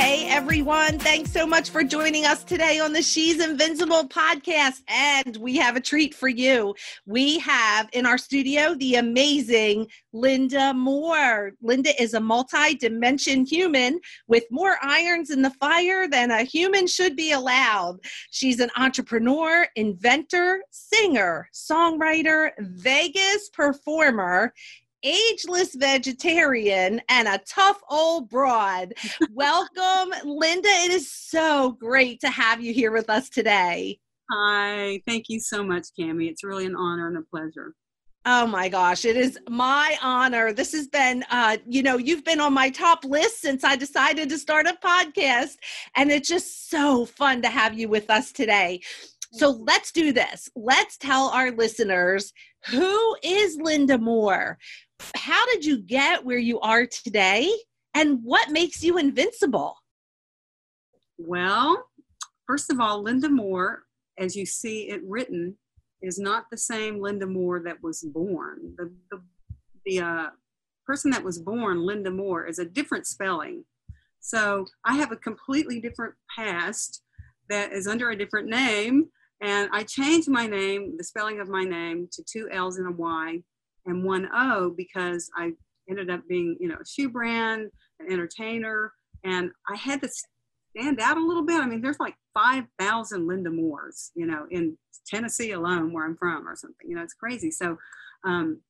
Hey everyone, thanks so much for joining us today on the She's Invincible podcast. And we have a treat for you. We have in our studio the amazing Linda Moore. Linda is a multi dimension human with more irons in the fire than a human should be allowed. She's an entrepreneur, inventor, singer, songwriter, Vegas performer, ageless vegetarian and a tough old broad. Welcome, Linda. It is so great to have you here with us today. Hi, thank you so much, Cami. It's really an honor and a pleasure. Oh my gosh, it is my honor. This has been, uh, you know, you've been on my top list since I decided to start a podcast, and it's just so fun to have you with us today. So let's do this. Let's tell our listeners who is Linda Moore? how did you get where you are today and what makes you invincible? Well, first of all, Linda Moore, as you see it written, is not the same Linda Moore that was born. The, the, the uh, person that was born, Linda Moore, is a different spelling. So I have a completely different past that is under a different name. And I changed my name, the spelling of my name, to two L's and a Y and one O because I ended up being, you know, a shoe brand, an entertainer, and I had to stand out a little bit. I mean, there's like 5,000 Linda Moores, you know, in Tennessee alone, where I'm from, or something. You know, it's crazy. So, um,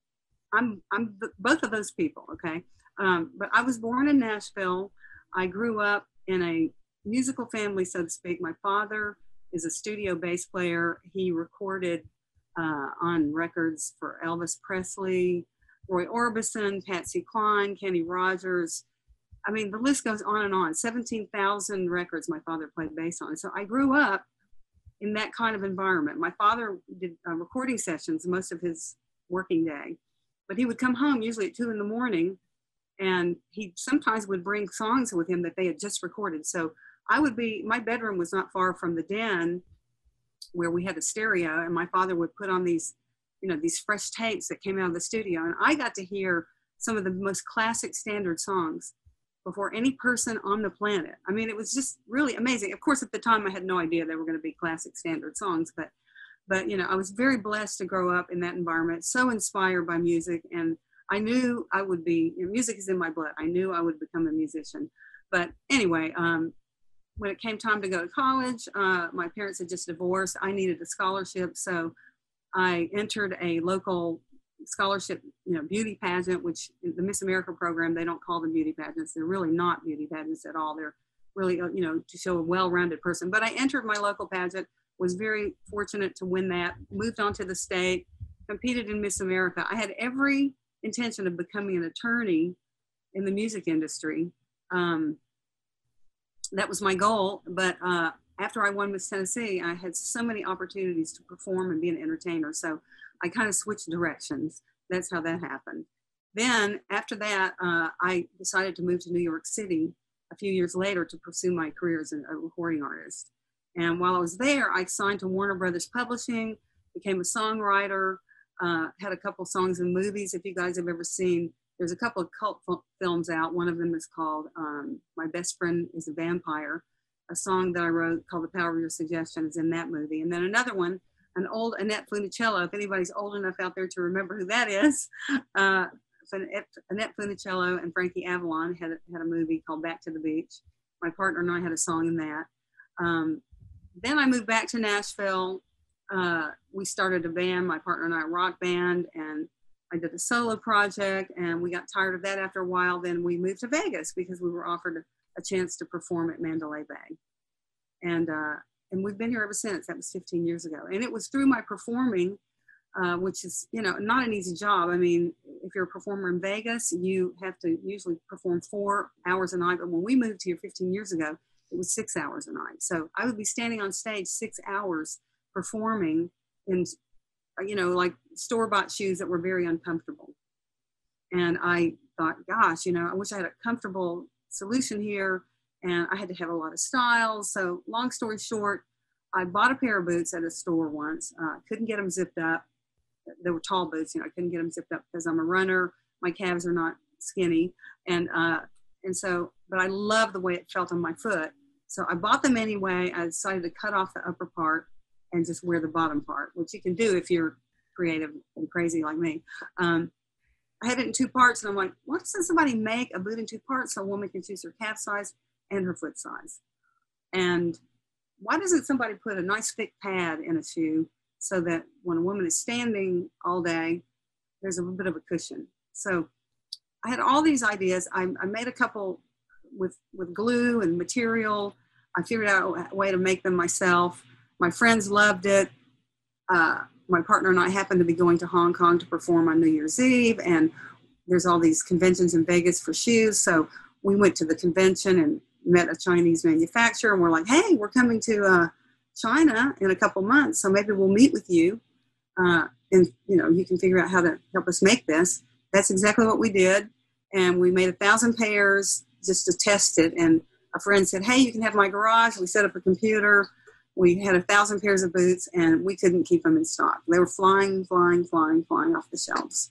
I'm I'm both of those people. Okay, um, but I was born in Nashville. I grew up in a musical family, so to speak. My father is a studio bass player. He recorded uh, on records for Elvis Presley, Roy Orbison, Patsy Cline, Kenny Rogers. I mean, the list goes on and on. 17,000 records my father played bass on. So I grew up in that kind of environment. My father did uh, recording sessions most of his working day, but he would come home usually at two in the morning and he sometimes would bring songs with him that they had just recorded. So I would be, my bedroom was not far from the den where we had a stereo and my father would put on these you know these fresh tapes that came out of the studio and i got to hear some of the most classic standard songs before any person on the planet. I mean it was just really amazing. Of course at the time i had no idea they were going to be classic standard songs but but you know i was very blessed to grow up in that environment so inspired by music and i knew i would be you know, music is in my blood. I knew i would become a musician. But anyway um, when it came time to go to college, uh, my parents had just divorced. I needed a scholarship, so I entered a local scholarship, you know, beauty pageant, which the Miss America program, they don't call them beauty pageants. They're really not beauty pageants at all. They're really, uh, you know, to show a well-rounded person. But I entered my local pageant, was very fortunate to win that, moved on to the state, competed in Miss America. I had every intention of becoming an attorney in the music industry. Um, that was my goal. But uh, after I won with Tennessee, I had so many opportunities to perform and be an entertainer. So I kind of switched directions. That's how that happened. Then after that, uh, I decided to move to New York City a few years later to pursue my career as a recording artist. And while I was there, I signed to Warner Brothers Publishing, became a songwriter, uh, had a couple songs in movies. If you guys have ever seen there's a couple of cult films out. One of them is called um, My Best Friend is a Vampire. A song that I wrote called The Power of Your Suggestion is in that movie. And then another one, an old Annette Funicello, if anybody's old enough out there to remember who that is, uh, Annette Funicello and Frankie Avalon had, had a movie called Back to the Beach. My partner and I had a song in that. Um, then I moved back to Nashville. uh, we started a band, my partner and I, rock band, and I did a solo project, and we got tired of that after a while. Then we moved to Vegas because we were offered a chance to perform at Mandalay Bay, and uh, and we've been here ever since. That was 15 years ago, and it was through my performing, uh, which is you know not an easy job. I mean, if you're a performer in Vegas, you have to usually perform four hours a night. But when we moved here 15 years ago, it was six hours a night. So I would be standing on stage six hours performing in, you know, like store bought shoes that were very uncomfortable. And I thought, gosh, you know, I wish I had a comfortable solution here. And I had to have a lot of styles. So, long story short, I bought a pair of boots at a store once. Uh, couldn't get them zipped up. They were tall boots, you know. I couldn't get them zipped up because I'm a runner. My calves are not skinny, and uh, and so, but I love the way it felt on my foot. So I bought them anyway. I decided to cut off the upper part and just wear the bottom part, which you can do if you're creative and crazy like me. Um, I had it in two parts, and I'm like, why doesn't somebody make a boot in two parts so a woman can choose her calf size and her foot size? And why doesn't somebody put a nice thick pad in a shoe so that when a woman is standing all day, there's a little bit of a cushion? So I had all these ideas. I, I made a couple with with glue and material. I figured out a way to make them myself. My friends loved it. Uh, my partner and I happened to be going to Hong Kong to perform on New Year's Eve, and there's all these conventions in Vegas for shoes. So we went to the convention and met a Chinese manufacturer, and we're like, "Hey, we're coming to uh, China in a couple months, so maybe we'll meet with you, uh, and you know, you can figure out how to help us make this." That's exactly what we did, and we made a thousand pairs just to test it. And a friend said, Hey, you can have my garage. We set up a computer. We had a thousand pairs of boots and we couldn't keep them in stock. They were flying, flying, flying, flying off the shelves.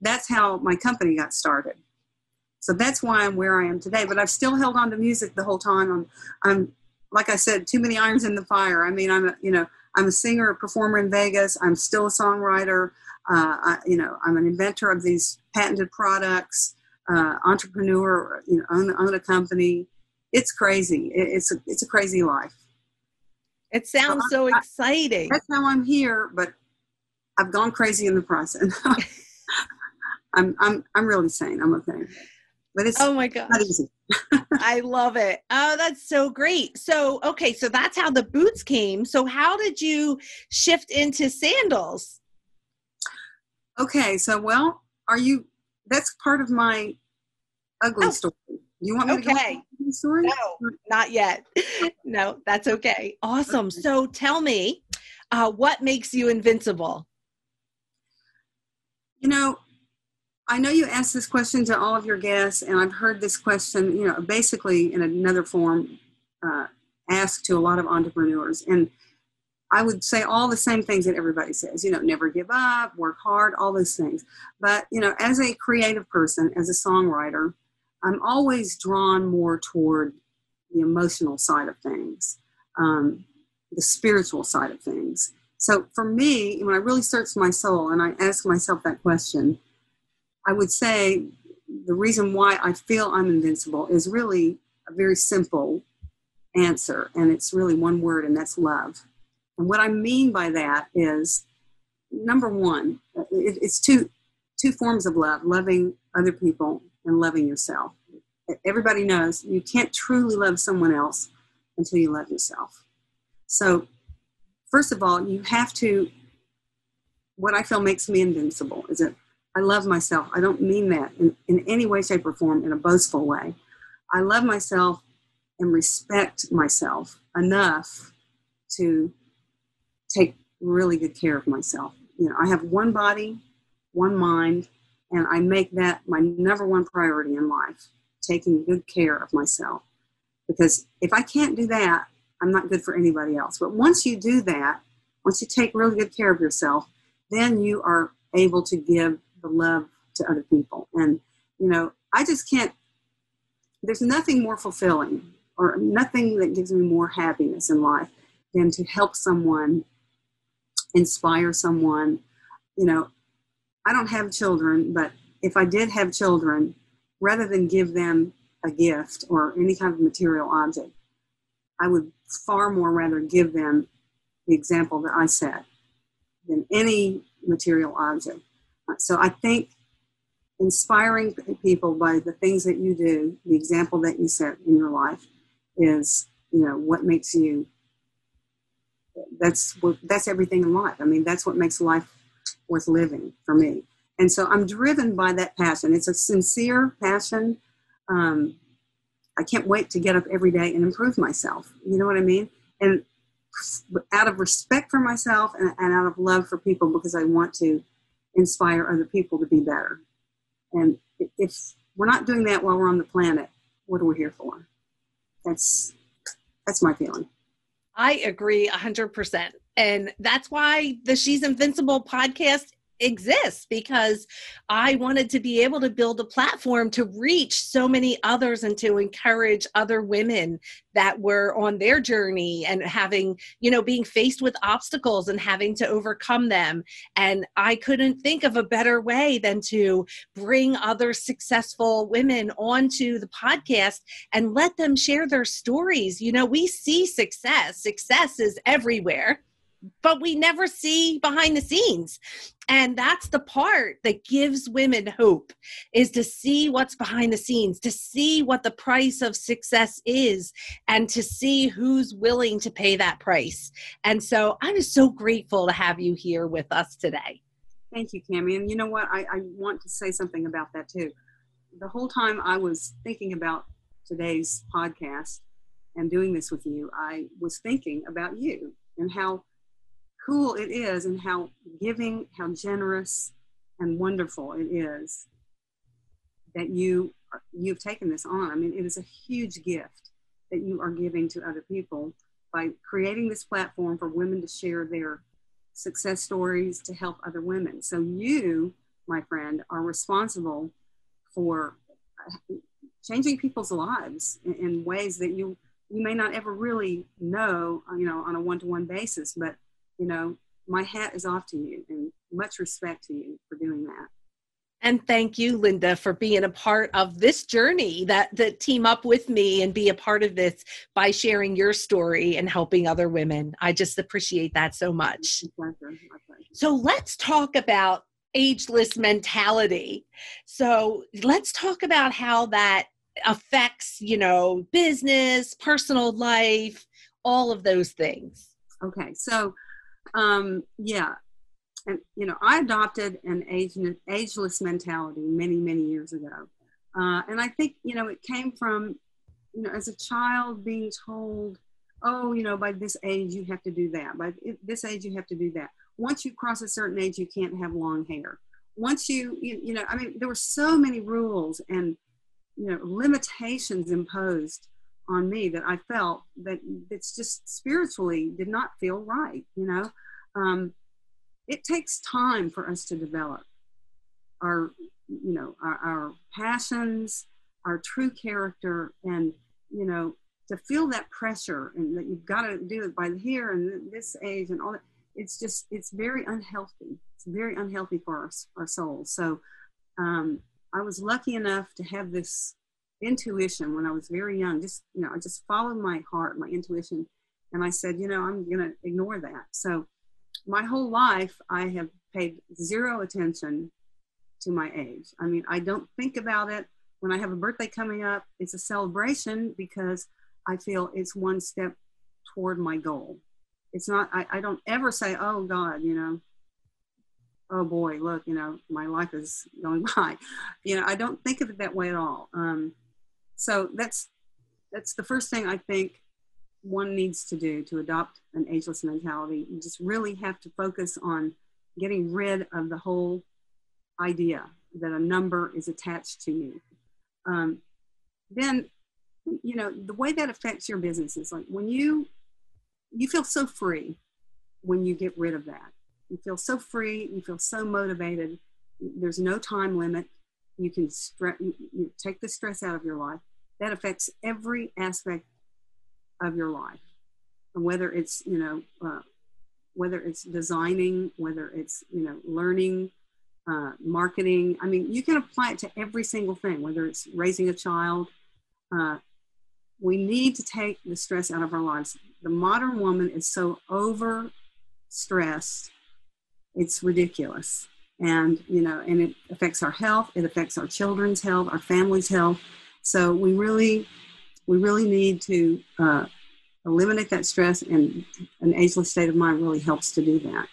That's how my company got started. So that's why I'm where I am today. But I've still held on to music the whole time. I'm, I'm like I said, too many irons in the fire. I mean, I'm a, you know, I'm a singer, a performer in Vegas. I'm still a songwriter. Uh, I, you know, I'm an inventor of these patented products uh, entrepreneur, you know, own, own a company. It's crazy. It, it's a, it's a crazy life. It sounds so, so exciting. I, that's how I'm here, but I've gone crazy in the process. I'm I'm I'm really sane. I'm okay. But it's oh my god, I love it. Oh, that's so great. So okay, so that's how the boots came. So how did you shift into sandals? Okay, so well, are you that's part of my ugly oh. story. You want me okay. to go? No, not yet. no, that's okay. Awesome. So tell me, uh, what makes you invincible? You know, I know you asked this question to all of your guests, and I've heard this question, you know, basically in another form, uh, asked to a lot of entrepreneurs. And I would say all the same things that everybody says, you know, never give up, work hard, all those things. But, you know, as a creative person, as a songwriter, I'm always drawn more toward the emotional side of things, um, the spiritual side of things. So for me, when I really search my soul and I ask myself that question, I would say the reason why I feel I'm invincible is really a very simple answer, and it's really one word, and that's love. And what I mean by that is number one, it's two, two forms of love loving other people and loving yourself. Everybody knows you can't truly love someone else until you love yourself. So, first of all, you have to, what I feel makes me invincible is that I love myself. I don't mean that in, in any way, shape, or form in a boastful way. I love myself and respect myself enough to take really good care of myself. You know, I have one body, one mind, and I make that my number one priority in life, taking good care of myself. Because if I can't do that, I'm not good for anybody else. But once you do that, once you take really good care of yourself, then you are able to give the love to other people. And, you know, I just can't, there's nothing more fulfilling or nothing that gives me more happiness in life than to help someone inspire someone. You know, I don't have children, but if I did have children, rather than give them a gift or any kind of material object, I would far more rather give them the example that I set. than any material object. So I think inspiring people by the things that you do, the example that you set in your life, is you know what makes you. That's what that's everything in life. I mean, that's what makes life worth living for me. And so I'm driven by that passion. It's a sincere passion. Um, I can't wait to get up every day and improve myself. You know what I mean? And out of respect for myself and, and out of love for people because I want to inspire other people to be better. And if we're not doing that while we're on the planet, what are we here for? That's that's my feeling. I agree 100%. And that's why the She's Invincible podcast exists because I wanted to be able to build a platform to reach so many others and to encourage other women that were on their journey and having, you know, being faced with obstacles and having to overcome them. And I couldn't think of a better way than to bring other successful women onto the podcast and let them share their stories. You know, we see success, success is everywhere but we never see behind the scenes. And that's the part that gives women hope is to see what's behind the scenes to see what the price of success is and to see who's willing to pay that price. And so i'm just so grateful to have you here with us today. Thank you cami and you know what? I, I want to say something about that too. The whole time i was thinking about today's podcast and doing this with you i was thinking about you and how cool it is and how giving, how generous and wonderful it is that you you've taken this on. I mean, it is a huge gift that you are giving to other people by creating this platform for women to share their success stories to help other women. So you, my friend, are responsible for uh, changing people's lives in, in ways that you you may not ever really know, you know, on a one-to-one basis, but you know, my hat is off to you and much respect to you for doing that. And thank you, Linda, for being a part of this journey that that team up with me and be a part of this by sharing your story and helping other women. I just appreciate that so much. My pleasure. My pleasure. So let's talk about ageless mentality. So let's talk about how that affects, you know, business, personal life, all of those things. Okay. So um, yeah, and you know, I adopted an age, ageless mentality many, many years ago, uh, and I think you know it came from you know as a child being told, oh, you know, by this age you have to do that, by this age you have to do that. Once you cross a certain age, you can't have long hair. Once you, you, you know, I mean, there were so many rules and you know limitations imposed on me that I felt that it's just spiritually did not feel right, you know. Um, it takes time for us to develop our, you know, our, our passions, our true character, and, you know, to feel that pressure and that you've got to do it by here and this age and all that. It's just, it's very unhealthy. It's very unhealthy for our, our souls. So um, I was lucky enough to have this intuition when I was very young. Just, you know, I just followed my heart, my intuition. And I said, you know, I'm going to ignore that. So my whole life, I have paid zero attention to my age. I mean, I don't think about it. When I have a birthday coming up, it's a celebration because I feel it's one step toward my goal. It's not, I, I don't ever say, oh God, you know, oh boy, look, you know, my life is going by. You know, I don't think of it that way at all. Um, so that's that's the first thing I think one needs to do to adopt an ageless mentality. You just really have to focus on getting rid of the whole idea that a number is attached to you. Um, then, you know, the way that affects your business is like when you you feel so free when you get rid of that. You feel so free. You feel so motivated. There's no time limit. You can stre- you take the stress out of your life that affects every aspect of your life whether it's you know uh, whether it's designing whether it's you know learning uh, marketing i mean you can apply it to every single thing whether it's raising a child uh, we need to take the stress out of our lives the modern woman is so over stressed it's ridiculous. And, you know, and it affects our health, it affects our children's health, our family's health. So we really, we really need to uh, eliminate that stress, and an ageless state of mind really helps to do that.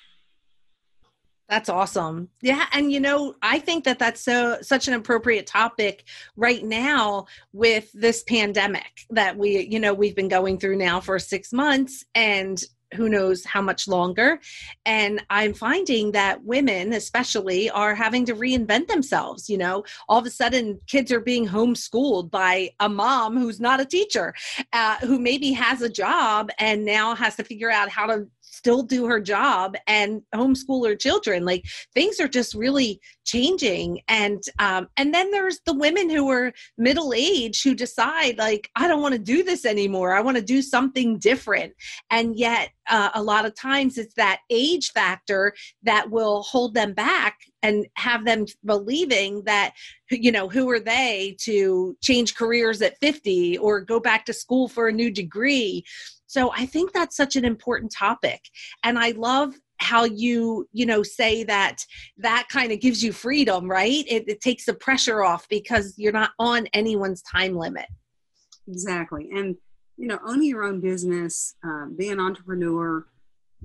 That's awesome. Yeah, and you know, I think that that's so such an appropriate topic right now with this pandemic that we, you know, we've been going through now for 6 months and who knows how much longer. And I'm finding that women, especially, are having to reinvent themselves. You know, all of a sudden, kids are being homeschooled by a mom who's not a teacher, uh, who maybe has a job and now has to figure out how to still do her job and homeschool her children. Like things are just really changing. And um, and then there's the women who are middle age who decide like i don't want to do this anymore. I want to do something different. And yet uh, a lot of times it's that age factor that will hold them back and have them believing that you know who are they to change careers at 50 or go back to school for a new degree so I think that's such an important topic. And I love how you you know say that that kind of gives you freedom right it, it, takes the pressure off because you're not on anyone's time limit exactly and you know owning your own business uh, being an entrepreneur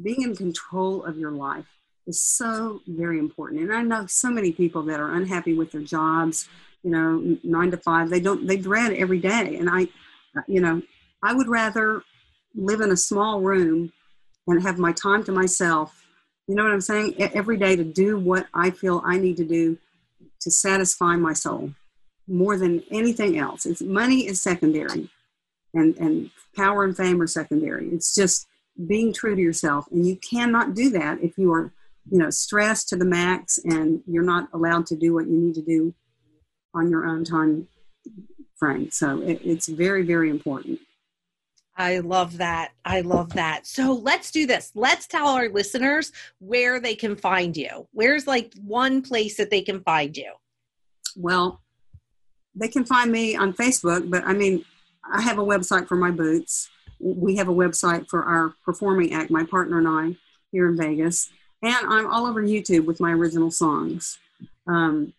being in control of your life is so very important and i know so many people that are unhappy with their jobs you know nine to five they don't they dread every day and i you know i would rather live in a small room and have my time to myself. You know what I'm saying? Every day to do what I feel I need to do to satisfy my soul more than anything else. It's money is secondary and, and power and fame are secondary. It's just being true to yourself. And you cannot do that if you are, you know, stressed to the max and you're not allowed to do what you need to do on your own time frame. So it, it's very, very important. I love that. I love that. So let's do this. Let's tell our listeners where they can find you. Where's like one place that they can find you? Well, they can find me on Facebook, but I mean, I have a website for my boots. We have a website for our performing act, my partner and I here in Vegas. And I'm all over YouTube with my original songs. Um,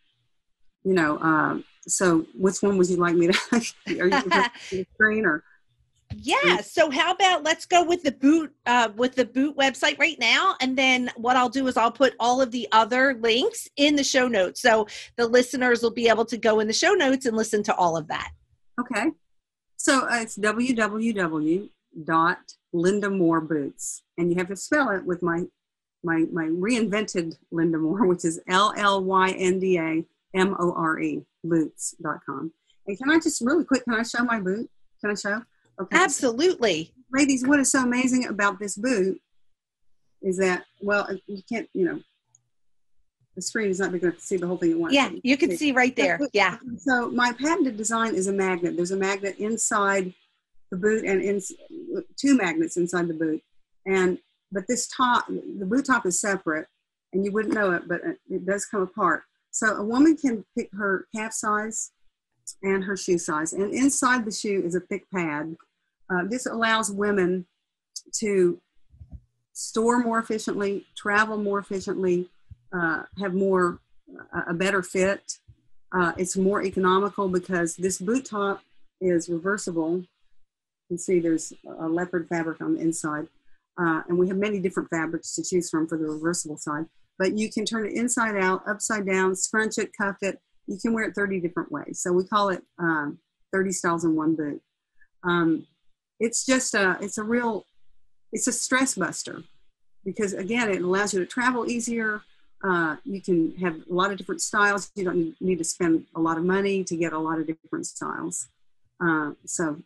you know, uh, so which one would you like me to? are you the screen or? Yeah so how about let's go with the boot uh, with the boot website right now and then what i'll do is i'll put all of the other links in the show notes so the listeners will be able to go in the show notes and listen to all of that. Okay. So uh, it's www.llyndamore.boots and you have to spell it with my my my reinvented llynda more which is l-l-y-n-d-a-m-o-r-e boots.com and can i just really quick can i show my boot? Can i show Okay. Absolutely. Ladies, what is so amazing about this boot is that, well, you can't, you know, the screen is not big enough to see the whole thing at once. Yeah, you can see right there. Yeah. So my patented design is a magnet. There's a magnet inside the boot and in, two magnets inside the boot. And, but this top, the boot top is separate and you wouldn't know it, but it does come apart. So a woman can pick her calf size and her shoe size. And inside the shoe is a thick pad. Uh, this allows women to store more efficiently, travel more efficiently, uh, have more a better fit. Uh, it's more economical because this boot top is reversible. You can see there's a leopard fabric on the inside. Uh, and we have many different fabrics to choose from for the reversible side. But you can turn it inside out, upside down, scrunch it, cuff it, you can wear it 30 different ways. So we call it um, 30 styles in one boot. Um, it's just a, it's a real, it's a stress buster because again, it allows you to travel easier. Uh, you can have a lot of different styles. You don't need to spend a lot of money to get a lot of different styles. Uh, so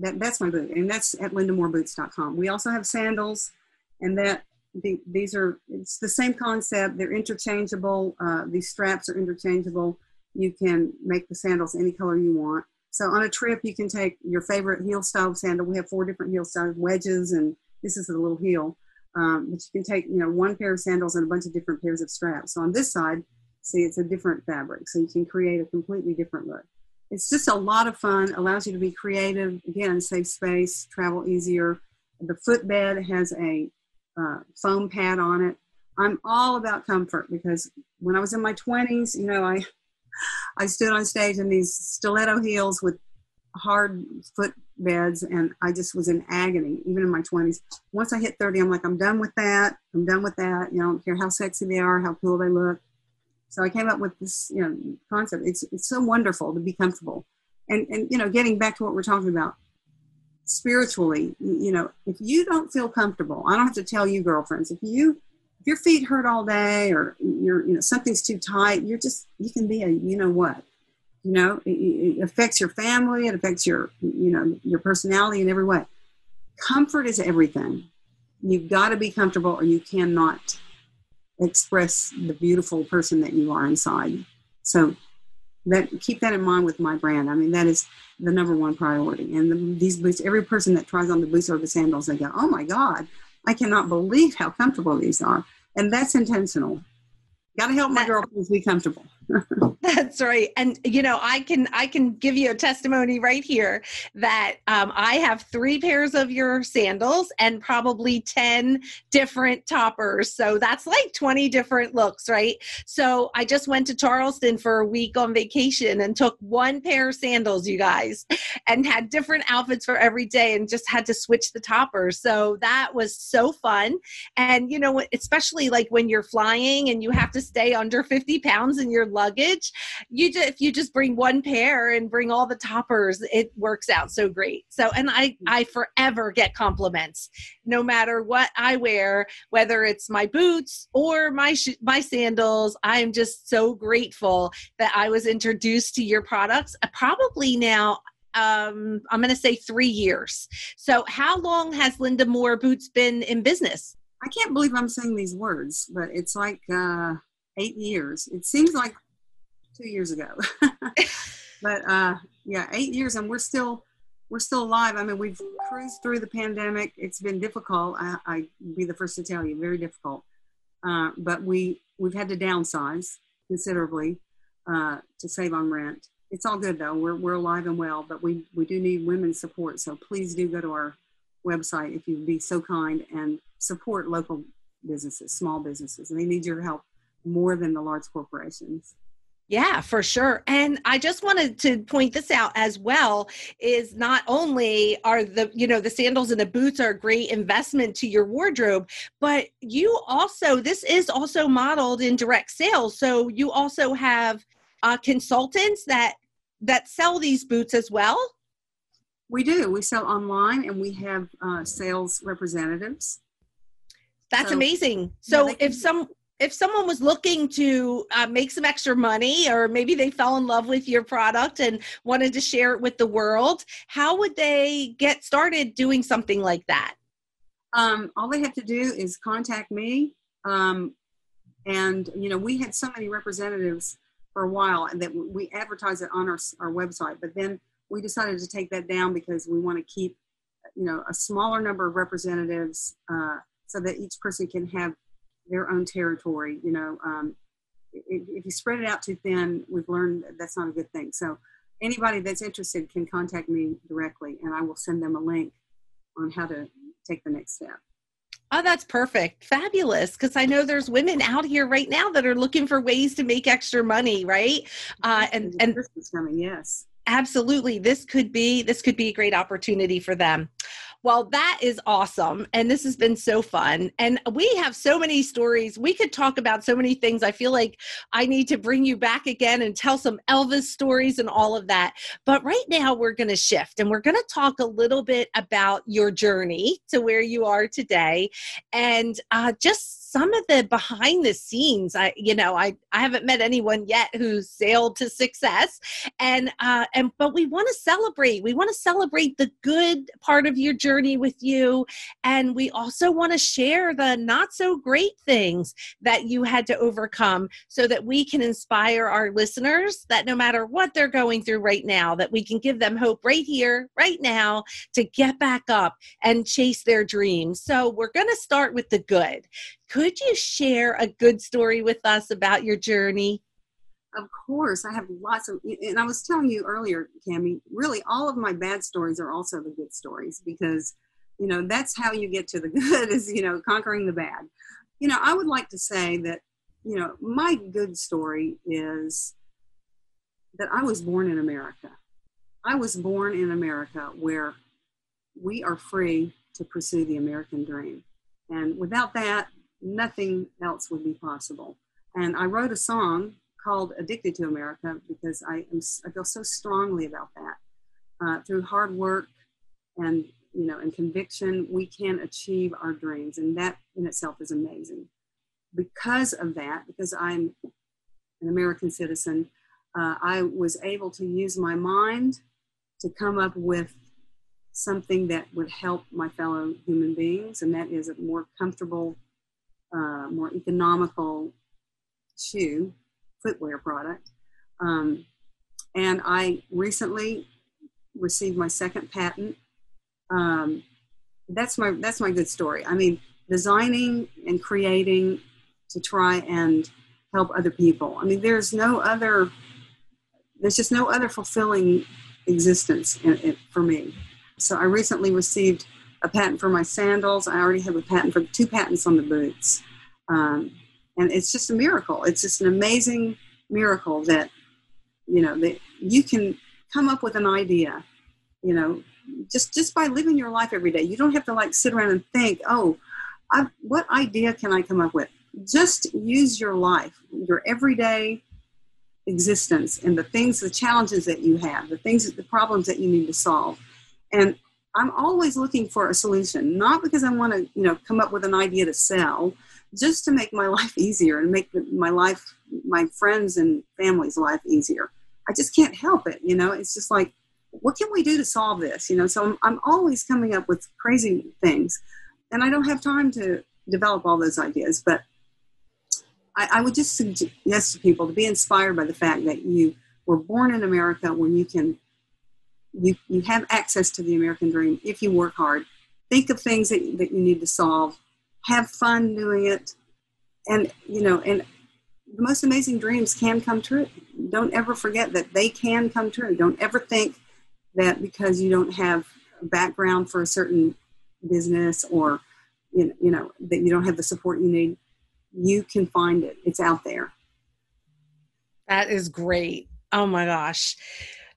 that, that's my boot, and that's at llyndamoreboots.com. We also have sandals, and that the, these are it's the same concept. They're interchangeable. Uh, these straps are interchangeable. You can make the sandals any color you want. So on a trip, you can take your favorite heel style sandal. We have four different heel styles, wedges, and this is a little heel. Um, but you can take, you know, one pair of sandals and a bunch of different pairs of straps. So on this side, see, it's a different fabric. So you can create a completely different look. It's just a lot of fun, allows you to be creative, again, save space, travel easier. The footbed has a uh, foam pad on it. I'm all about comfort because when I was in my 20s, you know, I I stood on stage in these stiletto heels with hard foot beds and I just was in agony even in my 20s. Once I hit 30, I'm like I'm done with that. I'm done with that. You know, I don't care how sexy they are, how cool they look. So I came up with this, you know, concept. It's it's so wonderful to be comfortable. And and you know, getting back to what we're talking about spiritually, you know, if you don't feel comfortable, I don't have to tell you girlfriends, if you your feet hurt all day or you're you know something's too tight, you're just you can be a you know what. You know, it, it affects your family, it affects your you know, your personality in every way. Comfort is everything. You've got to be comfortable or you cannot express the beautiful person that you are inside. So that keep that in mind with my brand. I mean, that is the number one priority. And the, these boots, every person that tries on the boots or the sandals, they go, "Oh my God, I cannot believe how comfortable these are," and that's intentional. Got to help my girlfriends be comfortable. That's right. And you know, I can I can give you a testimony right here that um, I have three pairs of your sandals and probably 10 different toppers. So that's like 20 different looks, right? So I just went to Charleston for a week on vacation and took one pair of sandals, you guys, and had different outfits for every day and just had to switch the toppers. So that was so fun. And you know, especially like when you're flying and you have to stay under 50 pounds in your luggage you just if you just bring one pair and bring all the toppers it works out so great so and i mm. i forever get compliments no matter what i wear whether it's my boots or my sh- my sandals i am just so grateful that i was introduced to your products uh, probably now um, I'm going to say three years. So, how long has Llynda More Boots been in business? I can't believe I'm saying these words, but it's like uh, eight years. It seems like two years ago. but uh, yeah, eight years, and we're still we're still alive. I mean, we've cruised through the pandemic. It's been difficult. I, I be the first to tell you, very difficult. Uh, but we we've had to downsize considerably uh, to save on rent. It's all good though. We're we're alive and well, but we we do need women's support. So please do go to our website if you'd be so kind and support local businesses, small businesses. And they need your help more than the large corporations. Yeah, for sure. And I just wanted to point this out as well is not only are the, you know, the sandals and the boots are a great investment to your wardrobe, but you also this is also modeled in direct sales. So you also have uh, consultants that that sell these boots as well. We do. We sell online and we have uh, sales representatives. That's so, amazing. So yeah, if some if someone was looking to uh, make some extra money or maybe they fell in love with your product and wanted to share it with the world how would they get started doing something like that? Um, all they have to do is contact me um, and you know we had so many representatives for a while and that we advertised it on our, our website but then we decided to take that down because we want to keep you know a smaller number of representatives uh, so that each person can have their own territory. You know, um, if, you spread it out too thin, we've learned that that's not a good thing. So anybody that's interested can contact me directly, and I will send them a link on how to take the next step. Oh, that's perfect. Fabulous. Because I know there's women out here right now that are looking for ways to make extra money, right? Uh, and and Christmas coming, yes. Absolutely. This could be this could be a great opportunity for them. Well, that is awesome. And this has been so fun. And we have so many stories. We could talk about so many things. I feel like I need to bring you back again and tell some Elvis stories and all of that. But right now, we're going to shift and we're going to talk a little bit about your journey to where you are today and uh, just some of the behind the scenes i you know i i haven't met anyone yet who's sailed to success. And uh and but we want to celebrate. We want to celebrate the good part of your journey with you. And we also want to share the not so great things that you had to overcome so that we can inspire our listeners that no matter what they're going through right now that we can give them hope right here right now to get back up and chase their dreams. So we're going to start with the good could you share a good story with us about your journey? Of course, I have lots of, and I was telling you earlier, Cami, really all of my bad stories are also the good stories because, you know, that's how you get to the good is, you know, conquering the bad. you know, I would like to say that, you know, my good story is that I was born in America. I was born in America where we are free to pursue the American dream. And without that, nothing else would be possible. And I wrote a song called Addicted to America because I, am, I feel so strongly about that. Uh, through hard work and you know and conviction, we can achieve our dreams, and that in itself is amazing. Because of that, because I'm an American citizen, uh, I was able to use my mind to come up with something that would help my fellow human beings, and that is a more comfortable, uh, more economical shoe, footwear product. Um, and I recently received my second patent. Um, that's my that's my good story. I mean, designing and creating to try and help other people. I mean, there's no other. There's just no other fulfilling existence in, in, for me. So I recently received a patent for my sandals. I already have a patent for two patents on the boots. Um, and it's just a miracle. It's just an amazing miracle that, you know, that you can come up with an idea, you know, just, just by living your life every day. You don't have to like sit around and think, oh, I, what idea can I come up with? Just use your life, your everyday existence and the things, the challenges that you have, the things, the problems that you need to solve. And I'm always looking for a solution, not because I want to, you know, come up with an idea to sell, just to make my life easier and make my life, my friends and family's life easier. I just can't help it, you know. It's just like, what can we do to solve this, you know? So I'm, I'm always coming up with crazy things, and I don't have time to develop all those ideas, but I, I would just suggest to people to be inspired by the fact that you were born in America where you can you, you have access to the American dream if you work hard. Think of things that, that you need to solve. Have fun doing it. And, you know, and the most amazing dreams can come true. Don't ever forget that they can come true. Don't ever think that because you don't have a background for a certain business or, you know, that you don't have the support you need you can find it. It's out there. That is great. Oh my gosh.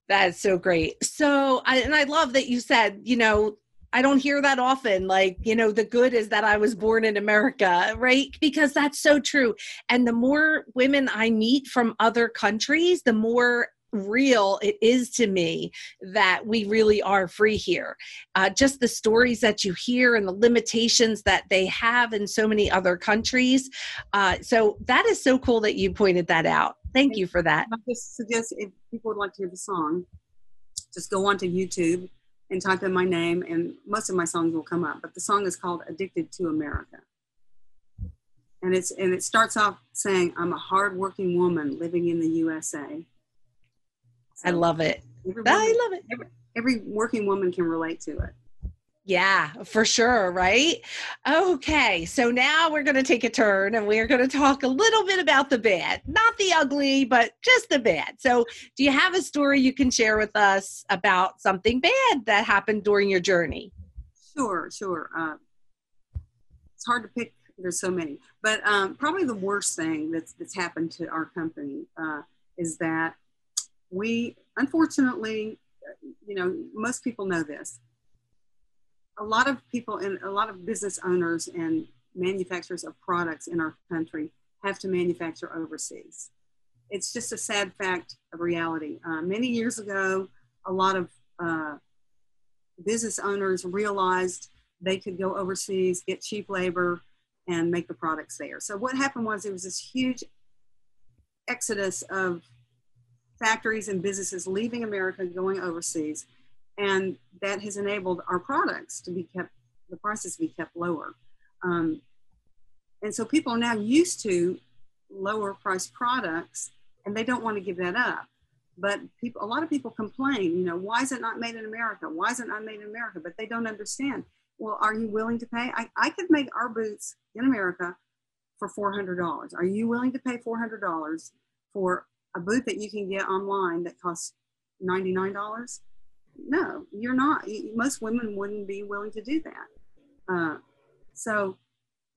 That's so great. So, I, and I love that you said, you know, I don't hear that often. Like, you know, the good is that I was born in America, right? Because that's so true. And the more women I meet from other countries, the more real it is to me that we really are free here. Uh, just the stories that you hear and the limitations that they have in so many other countries. Uh, so that is so cool that you pointed that out. Thank you for that. I just suggest if people would like to hear the song, just go onto YouTube and type in my name, and most of my songs will come up. But the song is called "Addicted to America." and it's and it starts off saying i'm a hardworking woman living in the usa I love it. Woman, I love it. Every, every working woman can relate to it. Yeah, for sure, right? Okay, so now we're going to take a turn and we're going to talk a little bit about the bad. Not the ugly, but just the bad. So, do you have a story you can share with us about something bad that happened during your journey? Sure, sure. Uh, it's hard to pick, there's so many. But um, probably the worst thing that's, that's happened to our company uh, is that we unfortunately you know most people know this a lot of people and a lot of business owners and manufacturers of products in our country have to manufacture overseas. It's just a sad fact of reality. Uh, many years ago a lot of uh, business owners realized they could go overseas get cheap labor and make the products there. So what happened was there was this huge exodus of factories and businesses leaving America, going overseas, and that has enabled our products to be kept, the prices to be kept lower. Um, and so people are now used to lower priced products, and they don't want to give that up. But people, a lot of people complain, you know, why is it not made in America? Why is it not made in America? But they don't understand. Well, are you willing to pay? I, I could make our boots in America for $400. Are you willing to pay $400 for a boot that you can get online that costs $99 no you're not most women wouldn't be willing to do that uh, so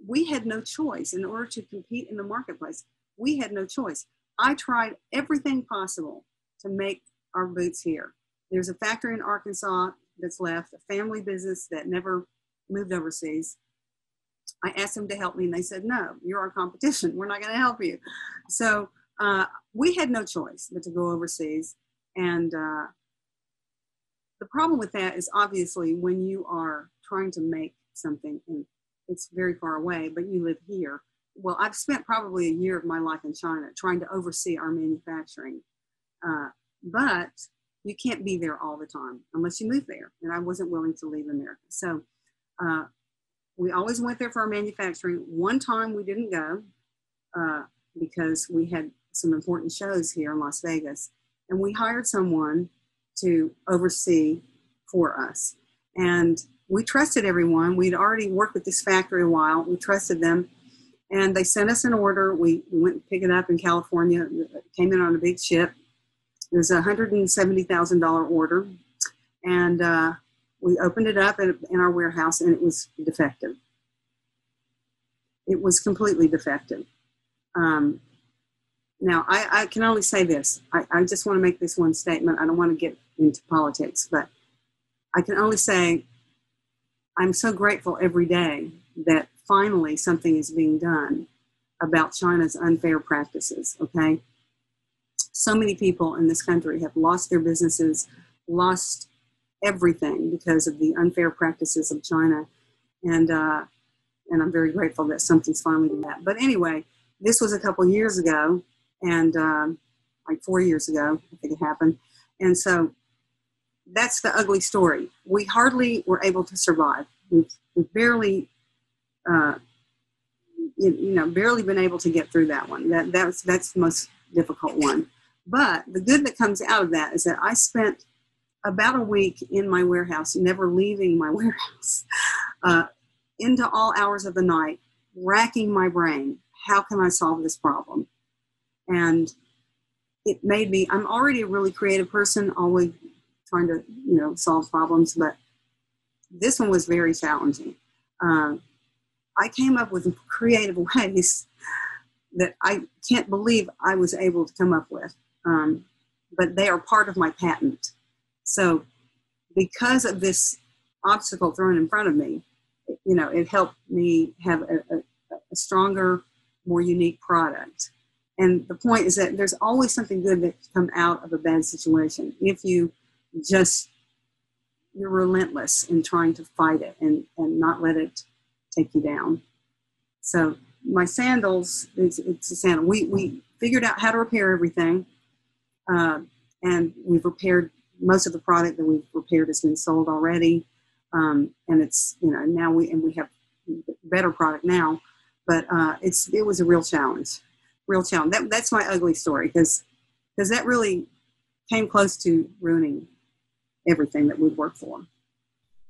we had no choice in order to compete in the marketplace. We had no choice. I tried everything possible to make our boots here. There's a factory in Arkansas that's left, a family business that never moved overseas. I asked them to help me, and they said, No, you're our competition. We're not going to help you. So uh, we had no choice but to go overseas. And uh, the problem with that is obviously when you are trying to make something and it's very far away, but you live here. Well, I've spent probably a year of my life in China trying to oversee our manufacturing. Uh, but you can't be there all the time unless you move there. And I wasn't willing to leave America. So uh, we always went there for our manufacturing. One time we didn't go uh, because we had some important shows here in Las Vegas. And we hired someone to oversee for us. And we trusted everyone. We'd already worked with this factory a while. We trusted them. And they sent us an order. We, we went and picked it up in California. It came in on a big ship. It was a $170,000 order. And uh, we opened it up in, in our warehouse and it was defective. It was completely defective. Um, now, I, I, can only say this. I, I just want to make this one statement. I don't want to get into politics, but I can only say I'm so grateful every day that finally something is being done about China's unfair practices, okay? So many people in this country have lost their businesses, lost everything because of the unfair practices of China. And, uh, and I'm very grateful that something's finally done that. But anyway, this was a couple years ago, and um, like four years ago, I think it happened. And so that's the ugly story. We hardly were able to survive. We've, we've barely, uh, you, you, know, barely been able to get through that one. That that's that's the most difficult one. But the good that comes out of that is that I spent about a week in my warehouse, never leaving my warehouse, uh, into all hours of the night, racking my brain. How can I solve this problem? And it made me, I'm already a really creative person, always trying to, you know, solve problems, but this one was very challenging. Um, I came up with creative ways that I can't believe I was able to come up with. Um, but they are part of my patent. So, because of this obstacle thrown in front of me, you know, it helped me have a, a, a stronger, more unique product. And the point is that there's always something good that can come out of a bad situation if you just you're relentless in trying to fight it and, and not let it take you down. So my sandals, it's, it's a sandal. We, we figured out how to repair everything. Uh, and we've repaired most of the product that we've repaired has been sold already. Um, and it's, you know, now we, and we have better product now, but uh, it's, it was a real challenge, real challenge. That, that's my ugly story because, because that really came close to ruining everything that we'd worked for.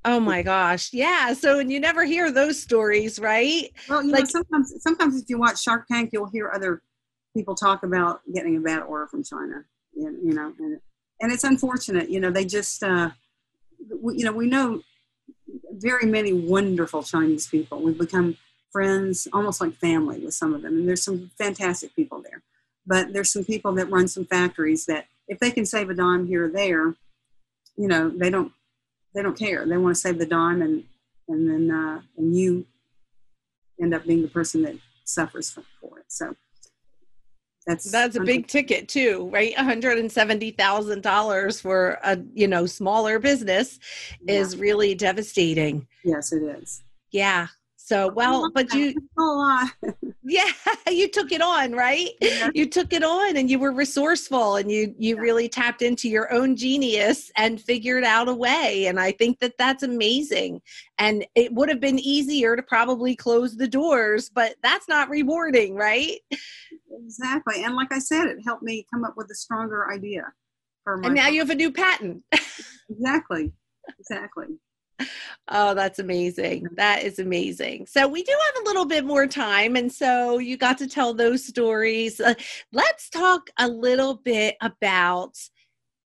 Oh my gosh. Yeah. So and you never hear those stories, right? Well, you like, know, sometimes sometimes if you watch Shark Tank, you'll hear other people talk about getting a bad order from China. You, you know, and, and it's unfortunate. You know, they just uh, we, you know we know very many wonderful Chinese people. We've become friends, almost like family with some of them, and there's some fantastic people there. But there's some people that run some factories that if they can save a dime here or there, you know they don't they don't care. They want to save the dime and and then uh, and you end up being the person that suffers for it. So that's that's a big ticket too right? $170000 for a you know smaller business yeah. is really devastating. Yes it is. Yeah so well but you yeah you took it on right? Yeah. you took it on and you were resourceful and you you yeah. really tapped into your own genius and figured out a way and i think that that's amazing. And it would have been easier to probably close the doors but that's not rewarding right? Exactly and like i said it helped me come up with a stronger idea for my and now you have a new patent. Exactly exactly Oh, that's amazing. That is amazing. So, we do have a little bit more time. And so, you got to tell those stories. Uh, let's talk a little bit about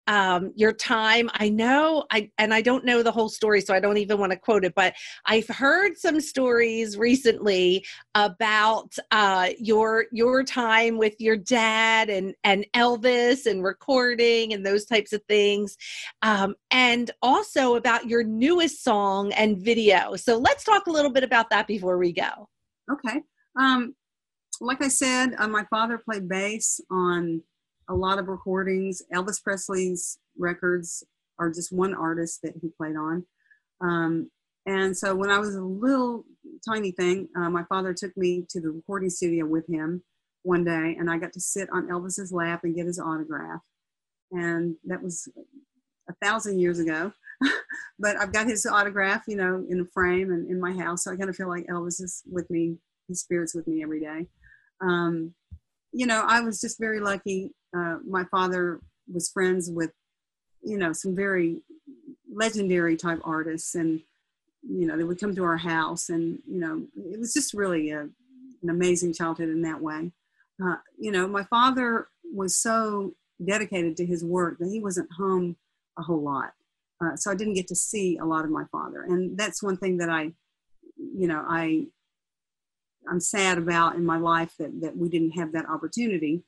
um, your time. I know, I and I don't know the whole story, so I don't even want to quote it. But I've heard some stories recently about uh, your your time with your dad and and Elvis and recording and those types of things, um, and also about your newest song and video. So let's talk a little bit about that before we go. Okay. Um, like I said, uh, my father played bass on a lot of recordings. Elvis Presley's records are just one artist that he played on. Um, and so when I was a little tiny thing, uh, my father took me to the recording studio with him one day, and I got to sit on Elvis's lap and get his autograph. And that was a thousand years ago. but I've got his autograph, you know, in a frame and in my house. So I kind of feel like Elvis is with me, his spirit's with me every day. Um, you know, I was just very lucky. Uh, my father was friends with, you know, some very legendary type artists, and you know, they would come to our house, and you know, it was just really a, an amazing childhood in that way. Uh, you know, my father was so dedicated to his work that he wasn't home a whole lot, uh, so I didn't get to see a lot of my father, and that's one thing that I, you know, I I'm sad about in my life that, that we didn't have that opportunity.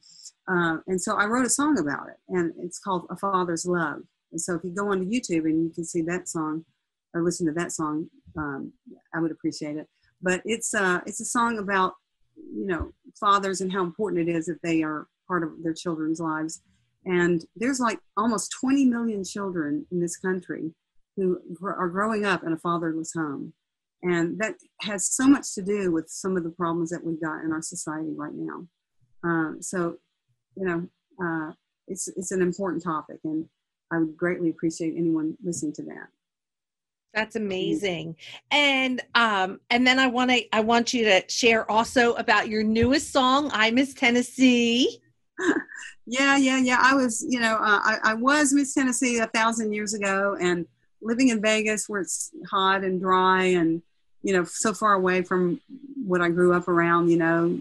Uh, and so I wrote a song about it, and it's called A Father's Love. And so if you go onto YouTube and you can see that song or listen to that song, um, I would appreciate it. But it's uh, it's a song about you know fathers and how important it is that they are part of their children's lives. And there's like almost 20 million children in this country who are growing up in a fatherless home. And that has so much to do with some of the problems that we've got in our society right now. Um, so, you know, uh, it's, it's an important topic, and I would greatly appreciate anyone listening to that. That's amazing. And um and then I want to I want you to share also about your newest song, I Miss Tennessee. yeah, yeah, yeah. I was, you know, uh, I, I was Miss Tennessee a thousand years ago and living in Vegas where it's hot and dry and you know so far away from what I grew up around. You know,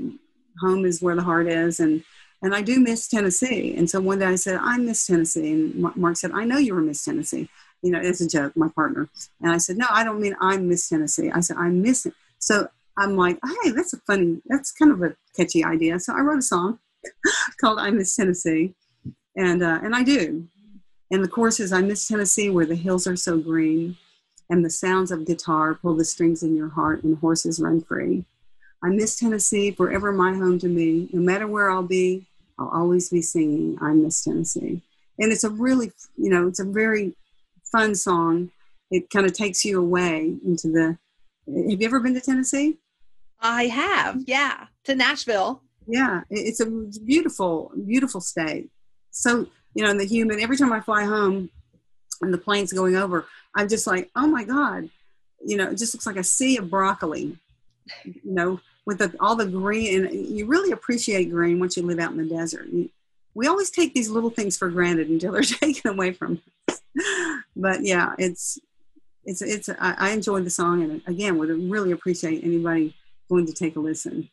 home is where the heart is, and and I do miss Tennessee. And so one day I said, I miss Tennessee, and Mark said, I know you were Miss Tennessee. You know, it's a joke, my partner. And I said, No, I don't mean I miss Tennessee. I said I miss it. So I'm like, hey, that's a funny, that's kind of a catchy idea. So I wrote a song called I Miss Tennessee. And, uh, and I do. And the chorus is I miss Tennessee where the hills are so green and the sounds of guitar pull the strings in your heart and horses run free. I miss Tennessee, forever my home to me. No matter where I'll be, I'll always be singing I miss Tennessee. And it's a really, you know, it's a very fun song. It kind of takes you away into the. Have you ever been to Tennessee? I have, yeah, to Nashville. Yeah, it's a beautiful, beautiful state. So you know, in the human, every time I fly home and the plane's going over, I'm just like, oh my God, you know, it just looks like a sea of broccoli, you know, with the, all the green. And you really appreciate green once you live out in the desert. We always take these little things for granted until they're taken away from us. but yeah, it's, it's, it's, I, I enjoyed the song and again, would really appreciate anybody going to take a listen.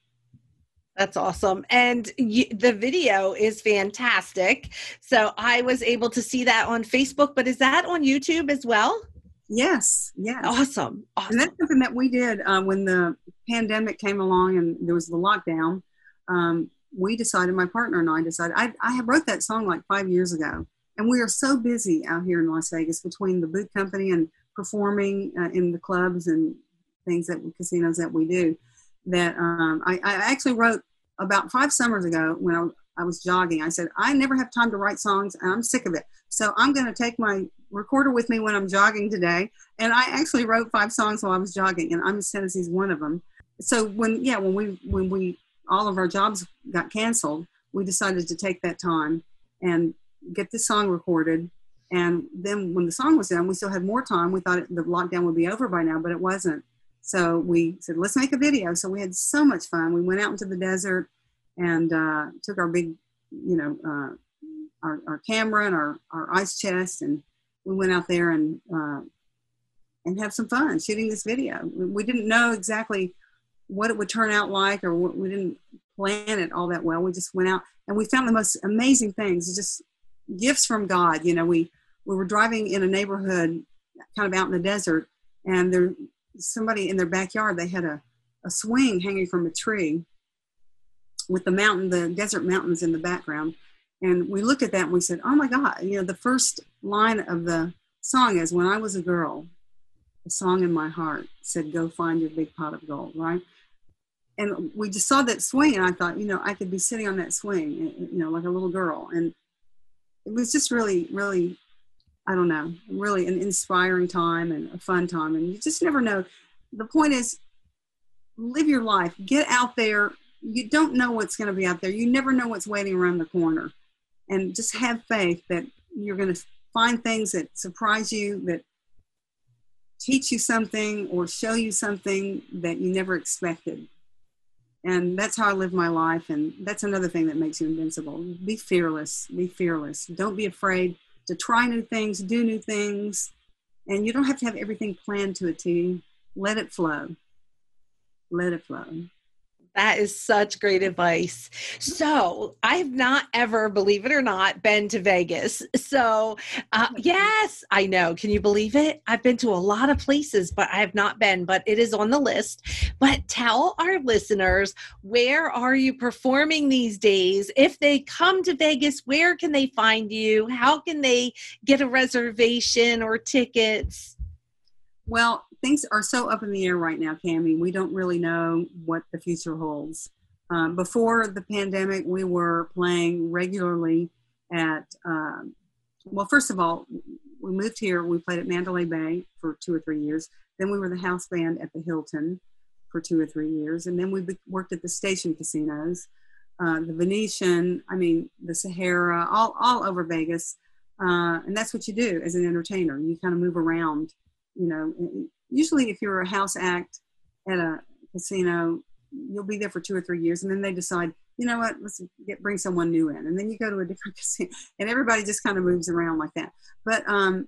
That's awesome. And y- the video is fantastic. So I was able to see that on Facebook, but is that on YouTube as well? Yes, yes. Awesome. awesome. And that's something that we did uh, when the pandemic came along and there was the lockdown. Um, we decided, my partner and I decided, I, I wrote that song like five years ago. And we are so busy out here in Las Vegas between the boot company and performing uh, in the clubs and things that casinos that we do that um, I, I, actually wrote about five summers ago when I, I, was jogging. I said, I never have time to write songs and I'm sick of it. So I'm going to take my recorder with me when I'm jogging today. And I actually wrote five songs while I was jogging, and I'm Miss Tennessee's one of them. So when, yeah, when we, when we, all of our jobs got canceled, we decided to take that time and get this song recorded. And then when the song was done, we still had more time. We thought the lockdown would be over by now, but it wasn't. So we said, let's make a video. So we had so much fun. We went out into the desert and uh, took our big, you know, uh, our, our, camera and our, our ice chest, and we went out there and uh, and have some fun shooting this video. We didn't know exactly what it would turn out like, or what, we didn't plan it all that well. We just went out and we found the most amazing things. Just gifts from God. You know, we we were driving in a neighborhood, kind of out in the desert, and there somebody in their backyard they had a a swing hanging from a tree with the mountain, the desert mountains in the background. And we looked at that and we said, "Oh my God!" You know, the first line of the song is, "When I was a girl, a song in my heart said, "Go find your big pot of gold." Right? and we just saw that swing and i thought you know i could be sitting on that swing you know like a little girl and it was just really really i don't know really an inspiring time and a fun time and you just never know the point is live your life get out there you don't know what's going to be out there you never know what's waiting around the corner and just have faith that you're going to find things that surprise you that teach you something or show you something that you never expected and that's how I live my life. And that's another thing that makes you invincible. Be fearless. Be fearless. Don't be afraid to try new things, do new things, and you don't have to have everything planned to a T. Let it flow. Let it flow. That is such great advice. So, I've not ever, believe it or not, been to Vegas. So, uh, yes, I know. Can you believe it? I've been to a lot of places, but I have not been, but it is on the list. But tell our listeners, where are you performing these days? If they come to Vegas, where can they find you? How can they get a reservation or tickets? Well, things are so up in the air right now, Cami. We don't really know what the future holds. Um, before the pandemic, we were playing regularly at, um, well, first of all, we moved here. We played at Mandalay Bay for two or three years. Then we were the house band at the Hilton for two or three years. And then we worked at the station casinos, uh, the Venetian, I mean, the Sahara, all, all over Vegas. Uh, and that's what you do as an entertainer. You kind of move around, you know, usually if you're a house act at a casino, you'll be there for two or three years, and then they decide, you know what, let's get bring someone new in, and then you go to a different casino, and everybody just kind of moves around like that. But um,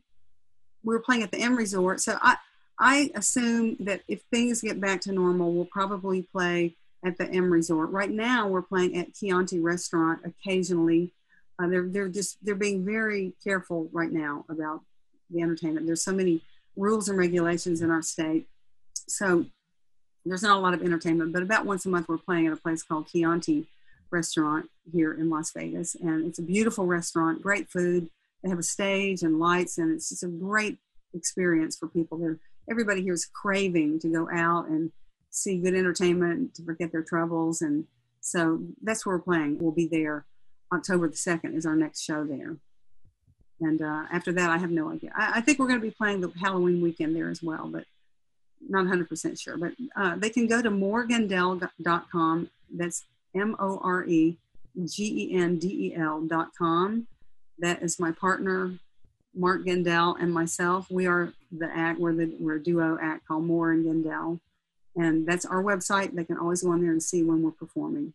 we were playing at the M Resort, so I I assume that if things get back to normal, we'll probably play at the M Resort. Right now, we're playing at Chianti Restaurant occasionally. Uh, they're they're just they're being very careful right now about the entertainment. There's so many rules and regulations in our state. So there's not a lot of entertainment, but about once a month we're playing at a place called Chianti Restaurant here in Las Vegas. And it's a beautiful restaurant, great food. They have a stage and lights, and it's just a great experience for people. There, everybody here is craving to go out and see good entertainment, to forget their troubles. And so that's where we're playing. We'll be there. October the 2nd is our next show there. And uh, after that, I have no idea. I, I think we're going to be playing the Halloween weekend there as well, but not 100% sure. But uh, they can go to moregendel.com. That's M O R E G E N D E L.com. That is my partner, Mark Gendel, and myself. We are the act, we're, the, we're a duo act called More and Gendel. And that's our website. They can always go on there and see when we're performing.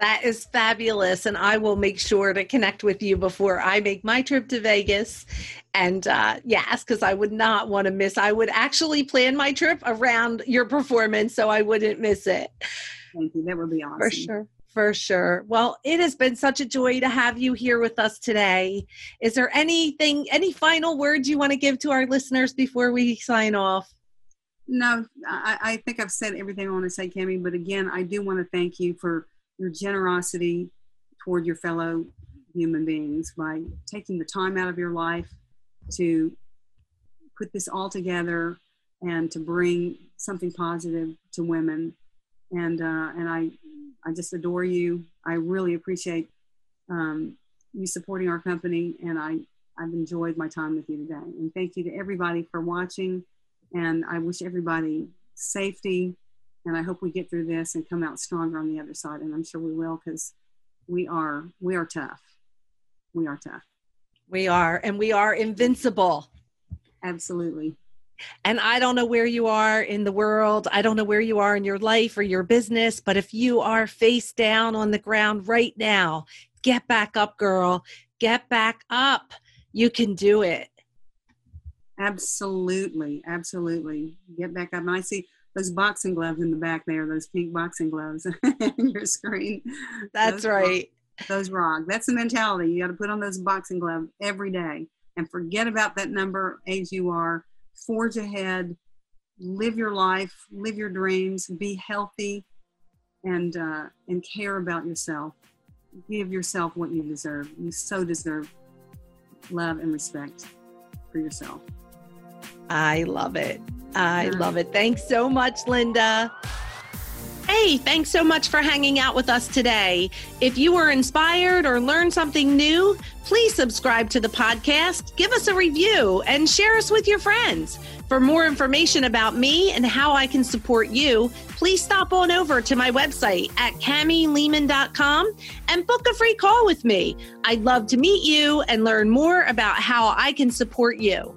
That is fabulous. And I will make sure to connect with you before I make my trip to Vegas. And uh, yes, because I would not want to miss, I would actually plan my trip around your performance so I wouldn't miss it. Thank you. That would be awesome. For sure. For sure. Well, it has been such a joy to have you here with us today. Is there anything, any final words you want to give to our listeners before we sign off? No, I, I think I've said everything I want to say, Cami. But again, I do want to thank you for your generosity toward your fellow human beings by taking the time out of your life to put this all together and to bring something positive to women and uh, and I I just adore you. I really appreciate um, you supporting our company, and I I've enjoyed my time with you today. And thank you to everybody for watching. And I wish everybody safety and I hope we get through this and come out stronger on the other side. And I'm sure we will because we are we are tough. We are tough. We are, and we are invincible. Absolutely. And I don't know where you are in the world. I don't know where you are in your life or your business, but if you are face down on the ground right now, get back up, girl. Get back up. You can do it. Absolutely. Absolutely. Get back up. And I see those boxing gloves in the back there, those pink boxing gloves in your screen. That's those right. those rock. That's the mentality. You got to put on those boxing gloves every day and forget about that number age you are. Forge ahead, live your life, live your dreams, be healthy, and uh, and care about yourself. Give yourself what you deserve. You so deserve love and respect for yourself. I love it. I love it. Thanks so much, Llynda. Hey, thanks so much for hanging out with us today. If you were inspired or learned something new, please subscribe to the podcast, give us a review, and share us with your friends. For more information about me and how I can support you, please stop on over to my website at camilehman.com and book a free call with me. I'd love to meet you and learn more about how I can support you.